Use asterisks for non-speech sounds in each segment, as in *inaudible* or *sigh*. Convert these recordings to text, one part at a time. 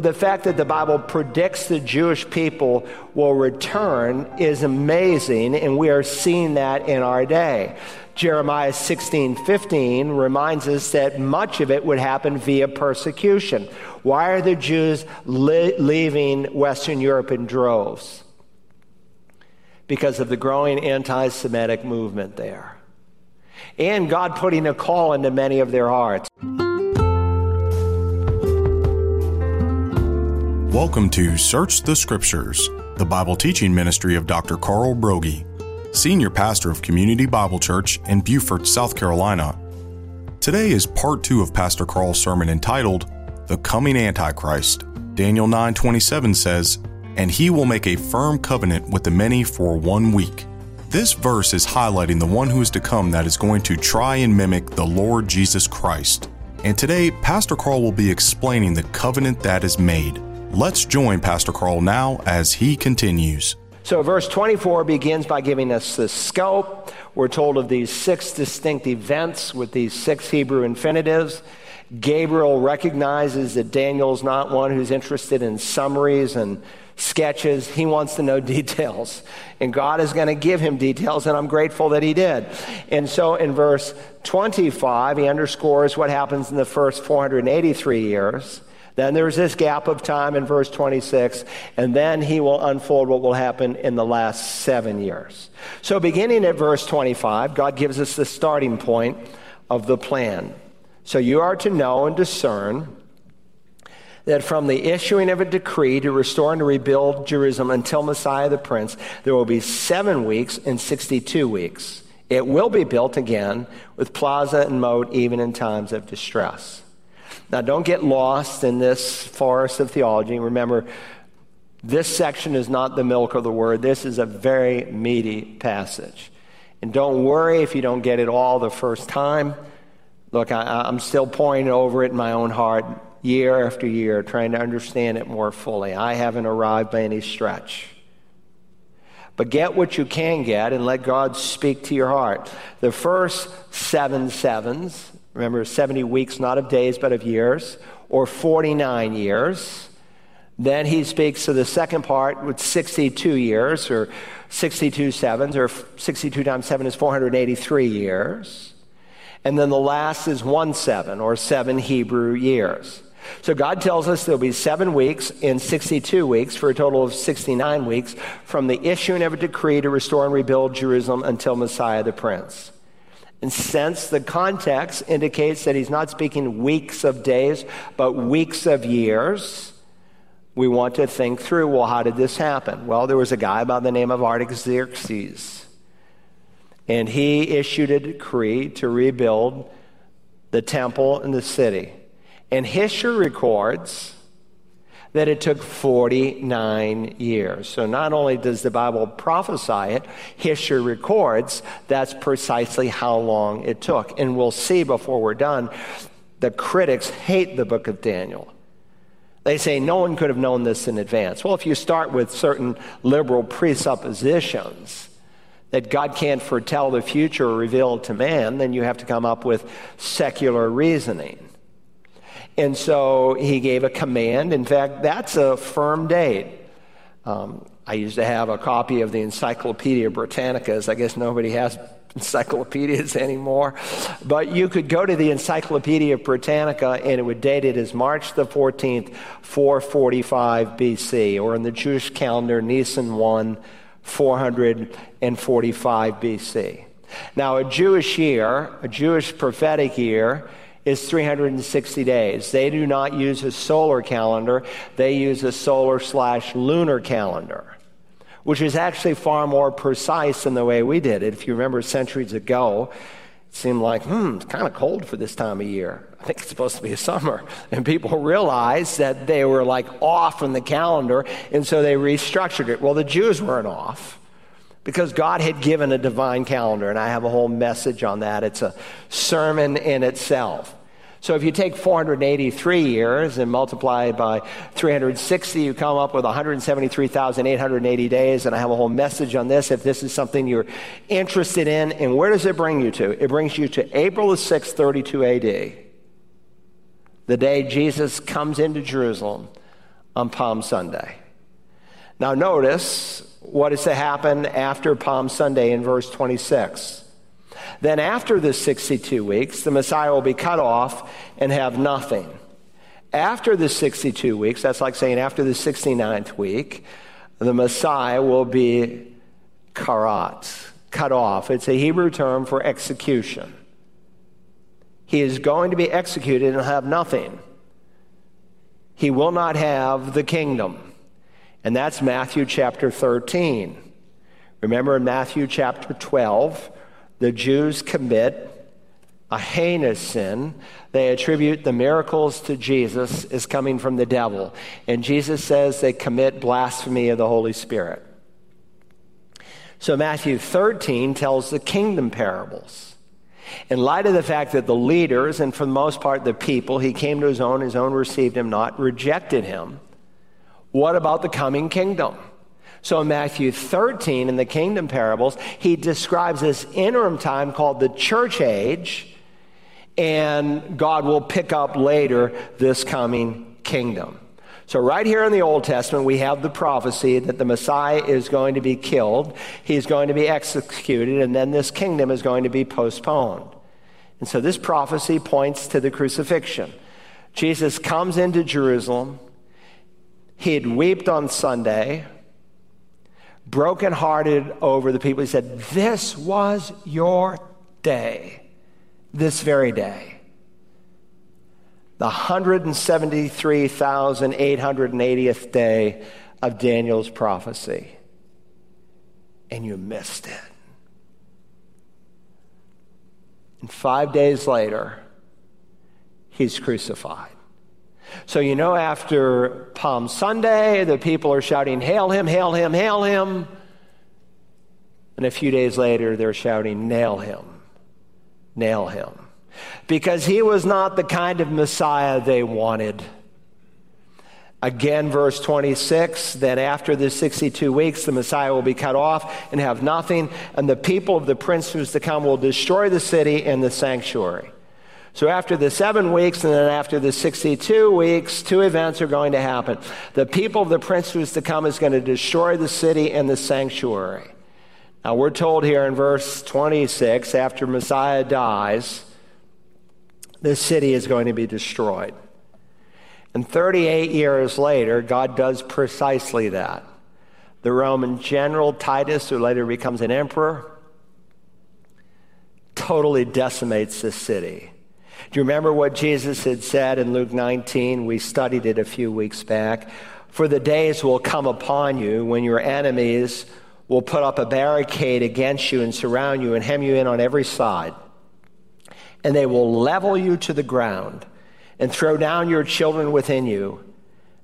The fact that the Bible predicts the Jewish people will return is amazing, and we are seeing that in our day. Jeremiah 16 15 reminds us that much of it would happen via persecution. Why are the Jews li- leaving Western Europe in droves? Because of the growing anti Semitic movement there. And God putting a call into many of their hearts. Welcome to Search the Scriptures, the Bible teaching ministry of Dr. Carl Broggi Senior Pastor of Community Bible Church in Beaufort, South Carolina. Today is part 2 of Pastor Carl's sermon entitled The Coming Antichrist. Daniel 9:27 says, "And he will make a firm covenant with the many for one week." This verse is highlighting the one who is to come that is going to try and mimic the Lord Jesus Christ. And today, Pastor Carl will be explaining the covenant that is made. Let's join Pastor Carl now as he continues. So, verse 24 begins by giving us the scope. We're told of these six distinct events with these six Hebrew infinitives. Gabriel recognizes that Daniel's not one who's interested in summaries and sketches. He wants to know *laughs* details. And God is going to give him details, and I'm grateful that he did. And so in verse 25, he underscores what happens in the first 483 years. Then there's this gap of time in verse 26, and then he will unfold what will happen in the last seven years. So, beginning at verse 25, God gives us the starting point of the plan. So, you are to know and discern that from the issuing of a decree to restore and to rebuild Jerusalem until Messiah the Prince, there will be seven weeks and 62 weeks. It will be built again with plaza and moat even in times of distress. Now, don't get lost in this forest of theology. Remember, this section is not the milk of the word. This is a very meaty passage. And don't worry if you don't get it all the first time. Look, I, am still poring over it in my own heart year after year, trying to understand it more fully. I haven't arrived by any stretch. But get what you can get and let God speak to your heart. The first seven sevens Remember, 70 weeks, not of days, but of years, or 49 years. Then he speaks to the second part with 62 years, or 62 sevens, or 62 times 7 is 483 years. And then the last is one seven, or seven Hebrew years. So God tells us there'll be seven weeks in 62 weeks for a total of 69 weeks from the issuing of a decree to restore and rebuild Jerusalem until Messiah the Prince. And since the context indicates that he's not speaking weeks of days, but weeks of years, we want to think through well, how did this happen? Well, there was a guy by the name of Artaxerxes, and he issued a decree to rebuild the temple and the city. And history records that it took 49 years. So not only does the Bible prophesy it, history records that's precisely how long it took. And we'll see before we're done, the critics hate the book of Daniel. They say no one could have known this in advance. Well, if you start with certain liberal presuppositions, that God can't foretell the future or reveal it to man, then you have to come up with secular reasoning. And so he gave a command. In fact, that's a firm date. Um, I used to have a copy of the Encyclopedia Britannica. I guess nobody has *laughs* encyclopedias anymore. But you could go to the Encyclopedia Britannica and it would date it as March the 14th, 445 BC, or in the Jewish calendar, Nisan 1, 445 BC. Now, a Jewish year, a Jewish prophetic year, is 360 days. They do not use a solar calendar, they use a solar slash lunar calendar, which is actually far more precise than the way we did it. If you remember centuries ago, it seemed like, hmm, it's kind of cold for this time of year. I think it's supposed to be summer. And people realized that they were like off in the calendar, and so they restructured it. Well, the Jews weren't off because God had given a divine calendar, and I have a whole message on that. It's a sermon in itself. So if you take 483 years and multiply by 360, you come up with 173,880 days. And I have a whole message on this if this is something you're interested in. And where does it bring you to? It brings you to April the 6th, 32 AD, the day Jesus comes into Jerusalem on Palm Sunday. Now, notice what is to happen after Palm Sunday in verse 26. Then, after the 62 weeks, the Messiah will be cut off and have nothing. After the 62 weeks, that's like saying after the 69th week, the Messiah will be karat, cut off. It's a Hebrew term for execution. He is going to be executed and have nothing. He will not have the kingdom. And that's Matthew chapter 13. Remember in Matthew chapter 12, the Jews commit a heinous sin. They attribute the miracles to Jesus as coming from the devil. And Jesus says they commit blasphemy of the Holy Spirit. So Matthew 13 tells the kingdom parables. In light of the fact that the leaders, and for the most part the people, he came to his own, his own received him not, rejected him, what about the coming kingdom? So in Matthew 13, in the kingdom parables, he describes this interim time called the church age, and God will pick up later this coming kingdom. So, right here in the Old Testament, we have the prophecy that the Messiah is going to be killed, he's going to be executed, and then this kingdom is going to be postponed. And so, this prophecy points to the crucifixion. Jesus comes into Jerusalem. He had wept on Sunday, brokenhearted over the people. He said, This was your day, this very day the 173,880th day of Daniel's prophecy. And you missed it. And five days later, he's crucified. So, you know, after Palm Sunday, the people are shouting, Hail him, hail him, hail him. And a few days later, they're shouting, Nail him, nail him because he was not the kind of Messiah they wanted. Again, verse 26 then after the 62 weeks, the Messiah will be cut off and have nothing, and the people of the prince who is to come will destroy the city and the sanctuary. So, after the seven weeks and then after the 62 weeks, two events are going to happen. The people of the prince who is to come is going to destroy the city and the sanctuary. Now, we're told here in verse 26 after Messiah dies, the city is going to be destroyed. And 38 years later, God does precisely that. The Roman general Titus, who later becomes an emperor, totally decimates the city. Do you remember what Jesus had said in Luke 19? We studied it a few weeks back. For the days will come upon you when your enemies will put up a barricade against you and surround you and hem you in on every side and they will level you to the ground and throw down your children within you,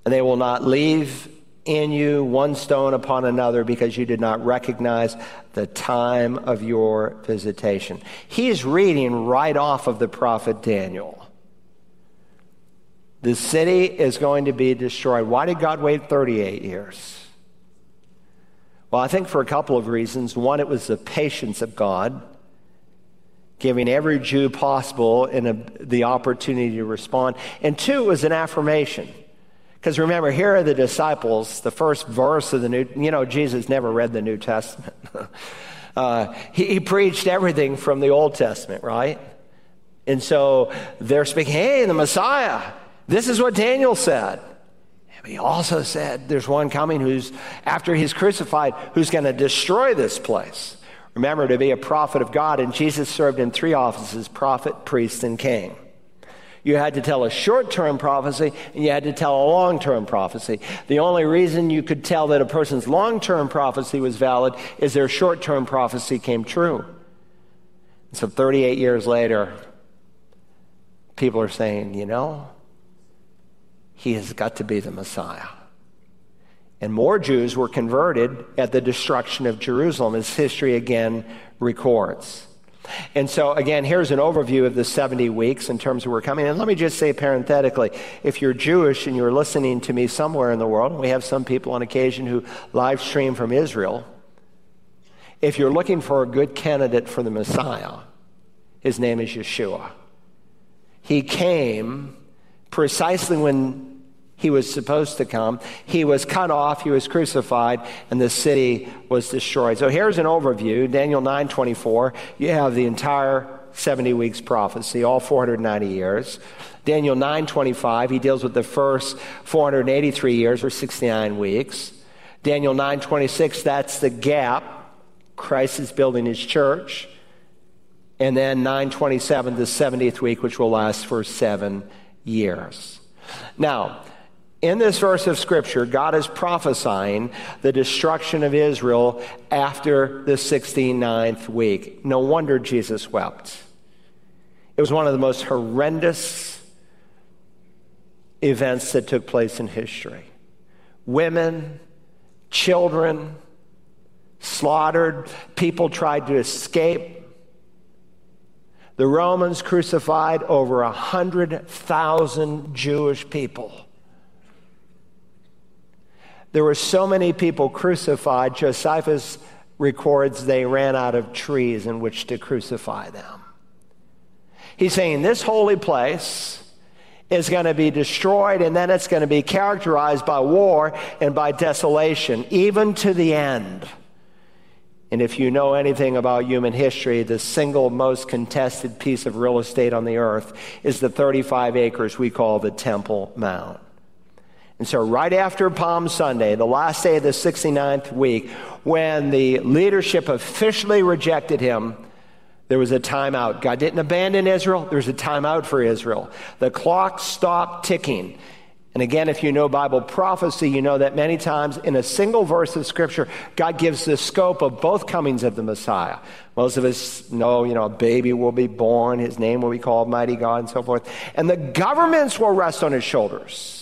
and they will not leave in you one stone upon another because you did not recognize the time of your visitation. He's reading right off of the prophet Daniel. The city is going to be destroyed. Why did God wait 38 years? Well, I think for a couple of reasons. One, it was the patience of God giving every Jew possible in a, the opportunity to respond. And two it was an affirmation. Because remember, here are the disciples, the first verse of the New, you know, Jesus never read the New Testament. *laughs* uh, he, he preached everything from the Old Testament, right? And so they're speaking, hey, the Messiah, this is what Daniel said. But he also said there's one coming who's, after he's crucified, who's going to destroy this place. Remember, to be a prophet of God, and Jesus served in three offices prophet, priest, and king. You had to tell a short term prophecy and you had to tell a long term prophecy. The only reason you could tell that a person's long term prophecy was valid is their short term prophecy came true. And so 38 years later, people are saying, you know, he has got to be the Messiah. And more Jews were converted at the destruction of Jerusalem, as history again records. And so, again, here's an overview of the 70 weeks in terms of where we're coming. And let me just say parenthetically if you're Jewish and you're listening to me somewhere in the world, and we have some people on occasion who live stream from Israel, if you're looking for a good candidate for the Messiah, his name is Yeshua. He came precisely when He was supposed to come. He was cut off, he was crucified, and the city was destroyed. So here's an overview. Daniel 9:24. You have the entire 70 weeks prophecy, all 490 years. Daniel 9:25, he deals with the first 483 years or 69 weeks. Daniel 9:26, that's the gap. Christ is building his church. And then 927, the 70th week, which will last for seven years. Now, in this verse of Scripture, God is prophesying the destruction of Israel after the 69th week. No wonder Jesus wept. It was one of the most horrendous events that took place in history. Women, children, slaughtered, people tried to escape. The Romans crucified over a hundred thousand Jewish people. There were so many people crucified, Josephus records they ran out of trees in which to crucify them. He's saying this holy place is going to be destroyed and then it's going to be characterized by war and by desolation, even to the end. And if you know anything about human history, the single most contested piece of real estate on the earth is the 35 acres we call the Temple Mount. And so, right after Palm Sunday, the last day of the 69th week, when the leadership officially rejected him, there was a timeout. God didn't abandon Israel, there was a timeout for Israel. The clock stopped ticking. And again, if you know Bible prophecy, you know that many times in a single verse of Scripture, God gives the scope of both comings of the Messiah. Most of us know, you know, a baby will be born, his name will be called Mighty God, and so forth. And the governments will rest on his shoulders.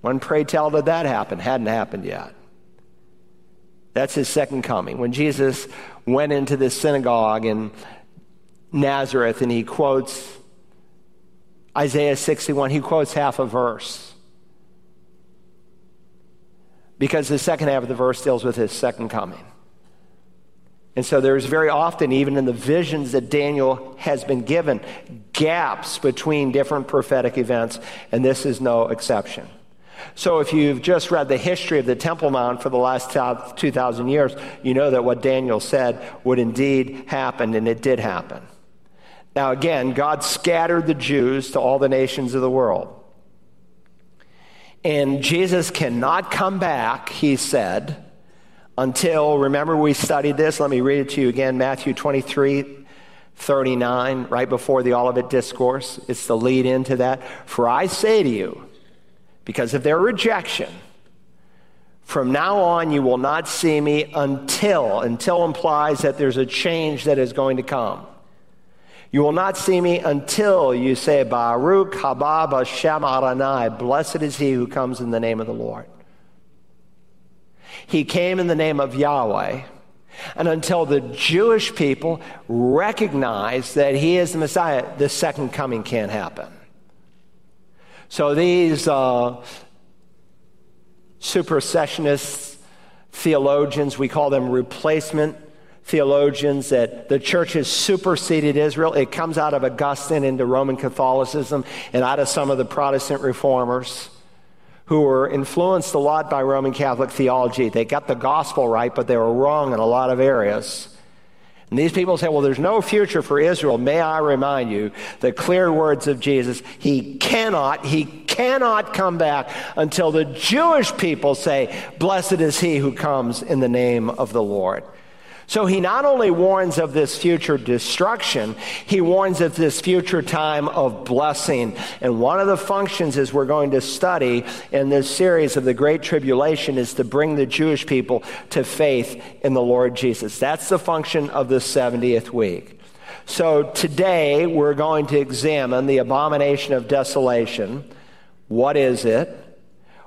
When pray tell did that happen? Hadn't happened yet. That's his second coming. When Jesus went into the synagogue in Nazareth and he quotes Isaiah 61, he quotes half a verse. Because the second half of the verse deals with his second coming. And so there's very often, even in the visions that Daniel has been given, gaps between different prophetic events, and this is no exception. So, if you've just read the history of the Temple Mount for the last 2,000 years, you know that what Daniel said would indeed happen, and it did happen. Now, again, God scattered the Jews to all the nations of the world. And Jesus cannot come back, he said, until, remember, we studied this. Let me read it to you again Matthew 23. 39, right before the Olivet Discourse. It's the lead into that. For I say to you, because of their rejection. From now on, you will not see me until, until implies that there's a change that is going to come. You will not see me until you say, Baruch haba b'shem Adonai, blessed is he who comes in the name of the Lord. He came in the name of Yahweh, and until the Jewish people recognize that he is the Messiah, the second coming can't happen. So these uh, supersessionists, theologians, we call them replacement theologians, that the church has superseded Israel. It comes out of Augustine into Roman Catholicism and out of some of the Protestant reformers who were influenced a lot by Roman Catholic theology. They got the gospel right, but they were wrong in a lot of areas. And these people say, well, there's no future for Israel. May I remind you the clear words of Jesus. He cannot, he cannot come back until the Jewish people say, blessed is he who comes in the name of the Lord. So he not only warns of this future destruction, he warns of this future time of blessing. And one of the functions as we're going to study in this series of the Great Tribulation is to bring the Jewish people to faith in the Lord Jesus. That's the function of the 70th week. So today we're going to examine the abomination of desolation. What is it?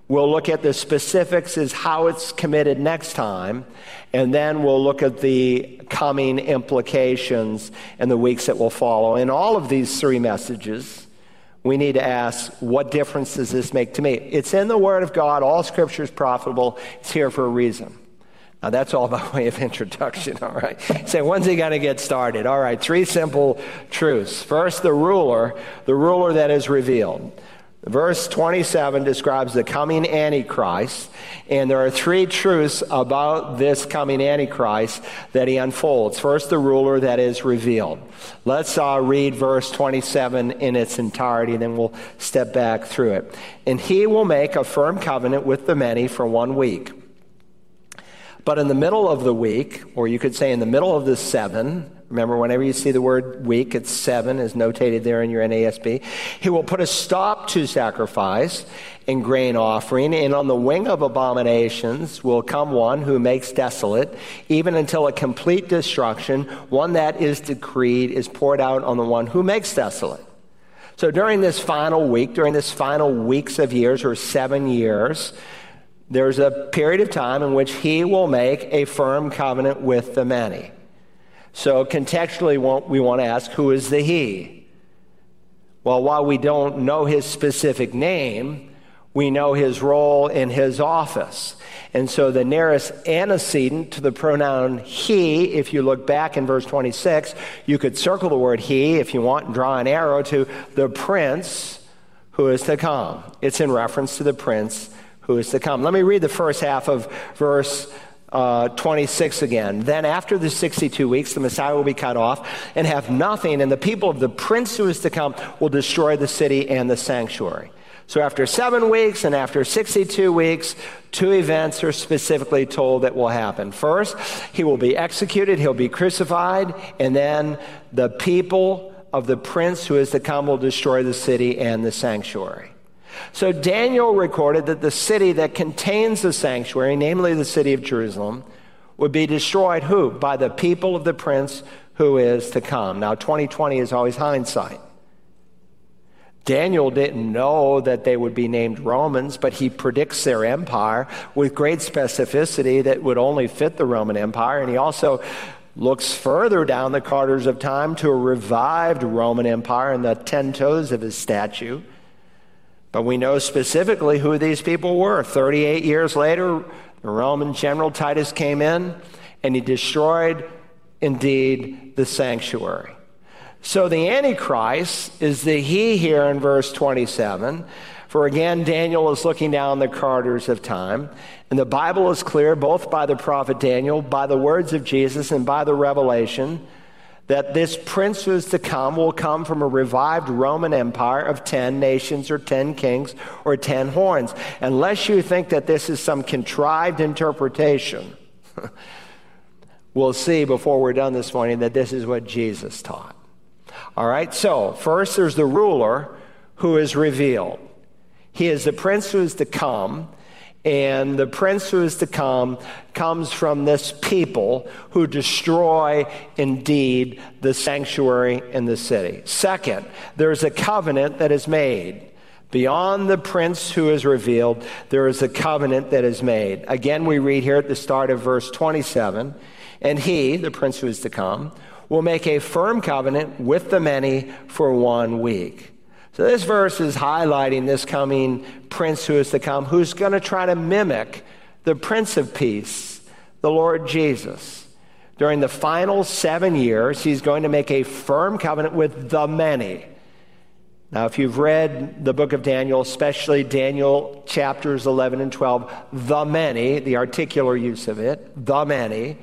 We'll look at the specifics as how it's committed next time, and then we'll look at the coming implications in the weeks that will follow. In all of these three messages, we need to ask, what difference does this make to me? It's in the Word of God. All Scripture is profitable. It's here for a reason. Now, that's all *laughs* by way of introduction, all right? Say, so when's he going to get started? All right, three simple truths. First, the ruler, the ruler that is revealed. Verse 27 describes the coming Antichrist, and there are three truths about this coming Antichrist that he unfolds. First, the ruler that is revealed. Let's uh, read verse 27 in its entirety, and then we'll step back through it. And he will make a firm covenant with the many for one week. But in the middle of the week, or you could say in the middle of the seven, Remember, whenever you see the word week, it's seven, is notated there in your NASB. He will put a stop to sacrifice and grain offering, and on the wing of abominations will come one who makes desolate, even until a complete destruction, one that is decreed, is poured out on the one who makes desolate. So during this final week, during this final weeks of years, or seven years, there's a period of time in which he will make a firm covenant with the many. So contextually, we want to ask who is the he? Well, while we don't know his specific name, we know his role in his office. And so the nearest antecedent to the pronoun he, if you look back in verse 26, you could circle the word he if you want and draw an arrow to the prince who is to come. It's in reference to the prince who is to come. Let me read the first half of verse uh, 26 again. Then, after the 62 weeks, the Messiah will be cut off and have nothing, and the people of the prince who is to come will destroy the city and the sanctuary. So, after seven weeks and after 62 weeks, two events are specifically told that will happen. First, he will be executed, he'll be crucified, and then the people of the prince who is to come will destroy the city and the sanctuary. So Daniel recorded that the city that contains the sanctuary, namely the city of Jerusalem, would be destroyed who? By the people of the prince who is to come. Now 2020 is always hindsight. Daniel didn't know that they would be named Romans, but he predicts their empire with great specificity that would only fit the Roman Empire. And he also looks further down the corridors of time to a revived Roman Empire and the ten toes of his statue. But we know specifically who these people were. 38 years later, the Roman general Titus came in and he destroyed, indeed, the sanctuary. So the Antichrist is the he here in verse 27. For again, Daniel is looking down the corridors of time. And the Bible is clear, both by the prophet Daniel, by the words of Jesus, and by the revelation that this prince who is to come will come from a revived Roman Empire of 10 nations or 10 kings or 10 horns. Unless you think that this is some contrived interpretation, *laughs* we'll see before we're done this morning that this is what Jesus taught. All right, so first there's the ruler who is revealed. He is the prince who is to come. And the prince who is to come comes from this people who destroy indeed the sanctuary in the city. Second, there's a covenant that is made. Beyond the prince who is revealed, there is a covenant that is made. Again, we read here at the start of verse 27 and he, the prince who is to come, will make a firm covenant with the many for one week. So this verse is highlighting this coming prince who is to come, who's going to try to mimic the Prince of Peace, the Lord Jesus. During the final seven years, he's going to make a firm covenant with the many. Now, if you've read the book of Daniel, especially Daniel chapters 11 and 12, the many, the articular use of it, the many,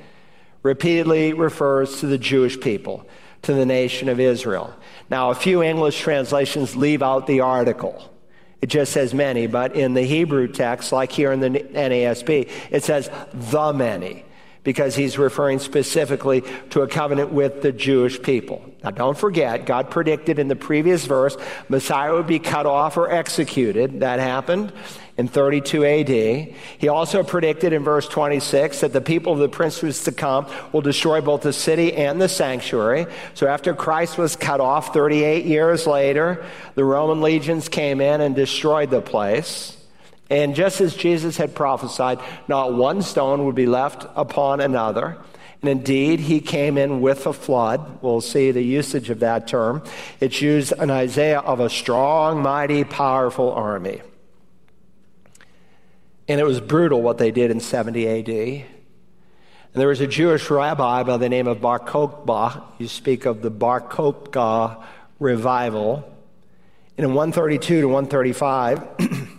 repeatedly refers to the Jewish people, to the nation of Israel. Now, a few English translations leave out the article. It just says many, but in the Hebrew text, like here in the NASB, it says the many because he's referring specifically to a covenant with the Jewish people. Now, don't forget, God predicted in the previous verse Messiah would be cut off or executed. That happened in 32 AD. He also predicted in verse 26 that the people of the prince who is to come will destroy both the city and the sanctuary. So after Christ was cut off 38 years later, the Roman legions came in and destroyed the place. And just as Jesus had prophesied, not one stone would be left upon another. And indeed, he came in with a flood. We'll see the usage of that term. It's used in Isaiah of a strong, mighty, powerful army. And it was brutal what they did in 70 AD. And there was a Jewish rabbi by the name of Bar Kokhba. You speak of the Bar Kokhba revival. And in 132 to 135, *clears throat*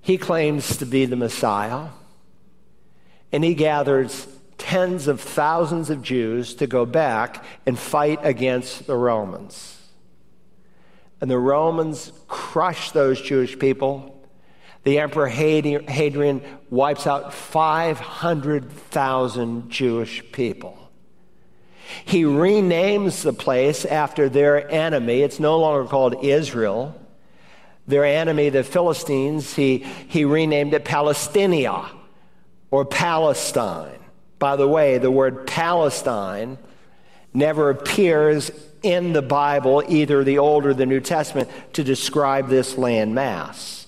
he claims to be the Messiah, and he gathers tens of thousands of Jews to go back and fight against the Romans. And the Romans crush those Jewish people. The Emperor Hadrian wipes out 500,000 Jewish people. He renames the place after their enemy. It's no longer called Israel. Their enemy, the Philistines, he, he renamed it Palestinia or Palestine. By the way, the word Palestine never appears in the Bible, either the Old or the New Testament, to describe this land mass.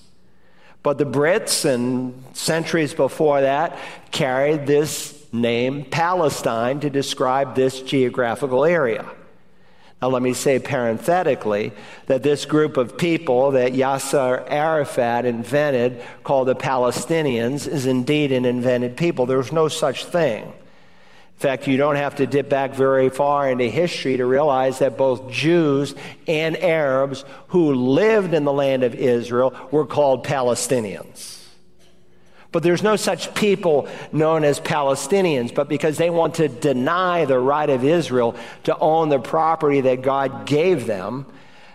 But the Brits and centuries before that carried this name Palestine to describe this geographical area. Now, let me say parenthetically that this group of people that Yasser Arafat invented, called the Palestinians, is indeed an invented people. There's no such thing. In fact, you don't have to dip back very far into history to realize that both Jews and Arabs who lived in the land of Israel were called Palestinians. But there's no such people known as Palestinians, but because they want to deny the right of Israel to own the property that God gave them,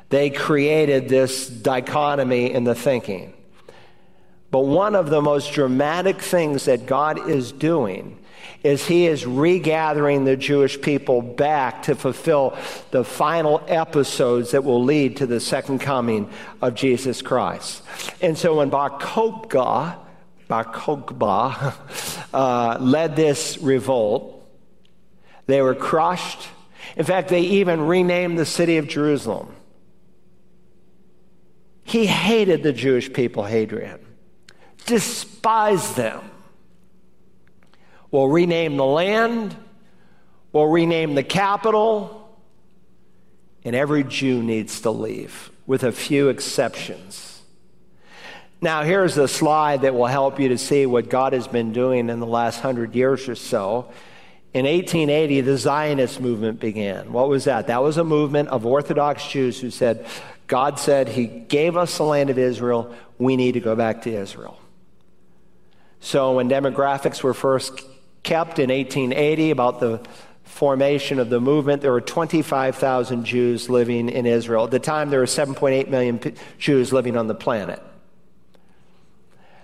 they created this dichotomy in the thinking. But one of the most dramatic things that God is doing is he is regathering the Jewish people back to fulfill the final episodes that will lead to the second coming of Jesus Christ. And so when Bar Kokhba, Bar *laughs* uh, led this revolt. They were crushed. In fact, they even renamed the city of Jerusalem. He hated the Jewish people, Hadrian, despised them. We'll rename the land, we'll rename the capital, and every Jew needs to leave, with a few exceptions. Now, here's a slide that will help you to see what God has been doing in the last hundred years or so. In 1880, the Zionist movement began. What was that? That was a movement of Orthodox Jews who said, God said He gave us the land of Israel. We need to go back to Israel. So, when demographics were first kept in 1880 about the formation of the movement, there were 25,000 Jews living in Israel. At the time, there were 7.8 million Jews living on the planet.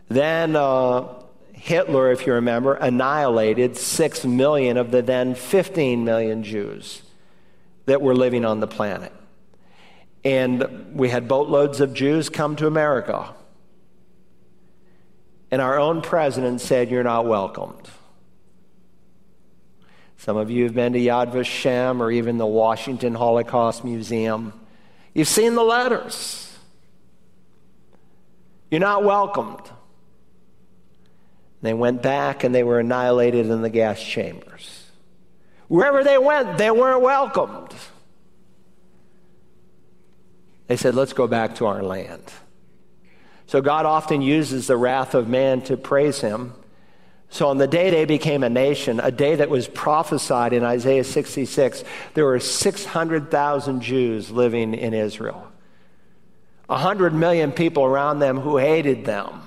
Then uh, Hitler, if you remember, annihilated 6 million of the then 15 million Jews that were living on the planet. And we had boatloads of Jews come to America. And our own president said, You're not welcomed. Some of you have been to Yad Vashem or even the Washington Holocaust Museum. You've seen the letters. You're not welcomed. They went back and they were annihilated in the gas chambers. Wherever they went, they weren't welcomed. They said, Let's go back to our land. So God often uses the wrath of man to praise him. So on the day they became a nation, a day that was prophesied in Isaiah 66, there were 600,000 Jews living in Israel. 100 million people around them who hated them.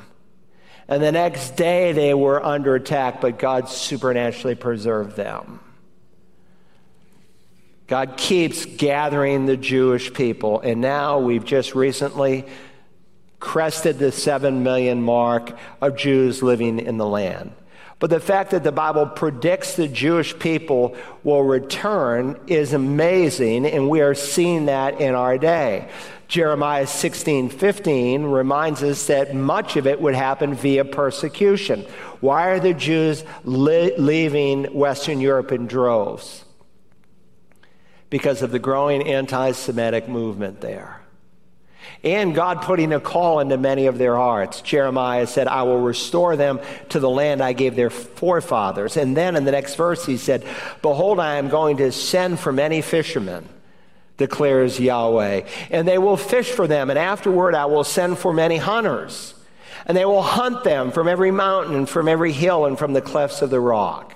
And the next day they were under attack, but God supernaturally preserved them. God keeps gathering the Jewish people, and now we've just recently crested the 7 million mark of Jews living in the land. But the fact that the Bible predicts the Jewish people will return is amazing, and we are seeing that in our day. Jeremiah 16, 15 reminds us that much of it would happen via persecution. Why are the Jews li- leaving Western Europe in droves? Because of the growing anti Semitic movement there. And God putting a call into many of their hearts. Jeremiah said, I will restore them to the land I gave their forefathers. And then in the next verse, he said, Behold, I am going to send for many fishermen declares Yahweh. And they will fish for them, and afterward I will send for many hunters. And they will hunt them from every mountain and from every hill and from the clefts of the rock.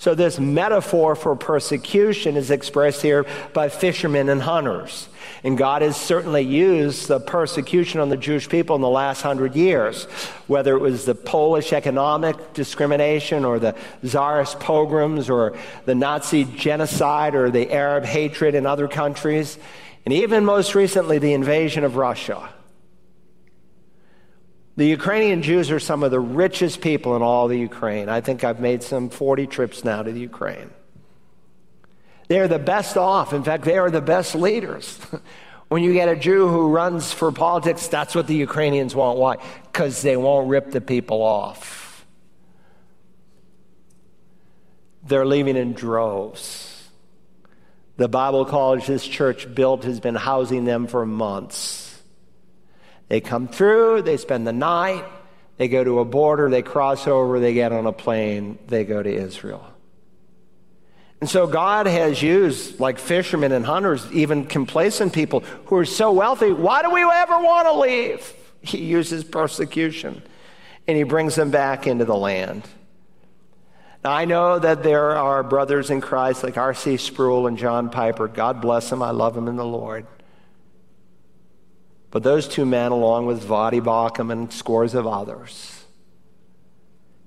So, this metaphor for persecution is expressed here by fishermen and hunters. And God has certainly used the persecution on the Jewish people in the last hundred years, whether it was the Polish economic discrimination or the Tsarist pogroms or the Nazi genocide or the Arab hatred in other countries, and even most recently, the invasion of Russia. The Ukrainian Jews are some of the richest people in all the Ukraine. I think I've made some 40 trips now to the Ukraine. They are the best off. In fact, they are the best leaders. *laughs* when you get a Jew who runs for politics, that's what the Ukrainians want. Why? Because they won't rip the people off. They're leaving in droves. The Bible college this church built has been housing them for months. They come through, they spend the night, they go to a border, they cross over, they get on a plane, they go to Israel. And so God has used, like fishermen and hunters, even complacent people who are so wealthy. Why do we ever want to leave? *laughs* He uses persecution and he brings them back into the land. Now, I know that there are brothers in Christ like R.C. Sproul and John Piper. God bless them. I love them in the Lord. But those two men, along with Voddie Baucham and scores of others,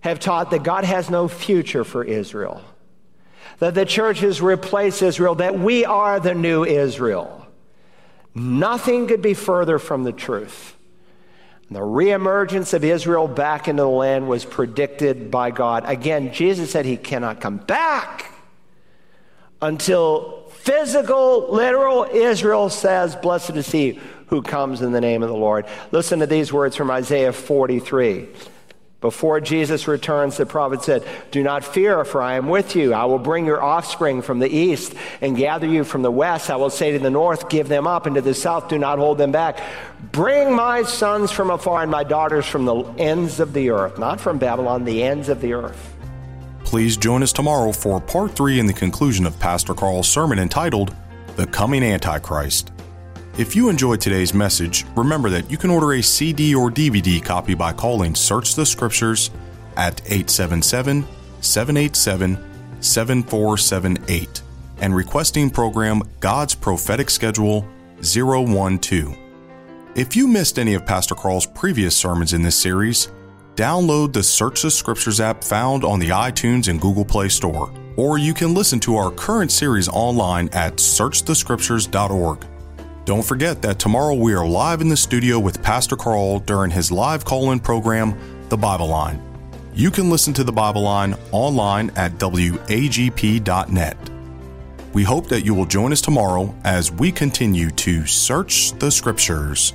have taught that God has no future for Israel, that the church has replaced Israel, that we are the new Israel. Nothing could be further from the truth. The reemergence of Israel back into the land was predicted by God. Again, Jesus said he cannot come back until physical, literal Israel says, Blessed is he who comes in the name of the Lord. Listen to these words from Isaiah 43. Before Jesus returns, the prophet said, Do not fear, for I am with you. I will bring your offspring from the east and gather you from the west. I will say to the north, Give them up, and to the south, do not hold them back. Bring my sons from afar and my daughters from the ends of the earth, not from Babylon, the ends of the earth. Please join us tomorrow for part three in the conclusion of Pastor Carl's sermon entitled, The Coming Antichrist. If you enjoyed today's message, remember that you can order a CD or DVD copy by calling Search the Scriptures at 877 787 7478 and requesting program God's Prophetic Schedule 012. If you missed any of Pastor Carl's previous sermons in this series, download the Search the Scriptures app found on the iTunes and Google Play Store, or you can listen to our current series online at searchthescriptures.org. Don't forget that tomorrow we are live in the studio with Pastor Carl during his live call in program, The Bible Line. You can listen to The Bible Line online at wagp.net. We hope that you will join us tomorrow as we continue to search the Scriptures.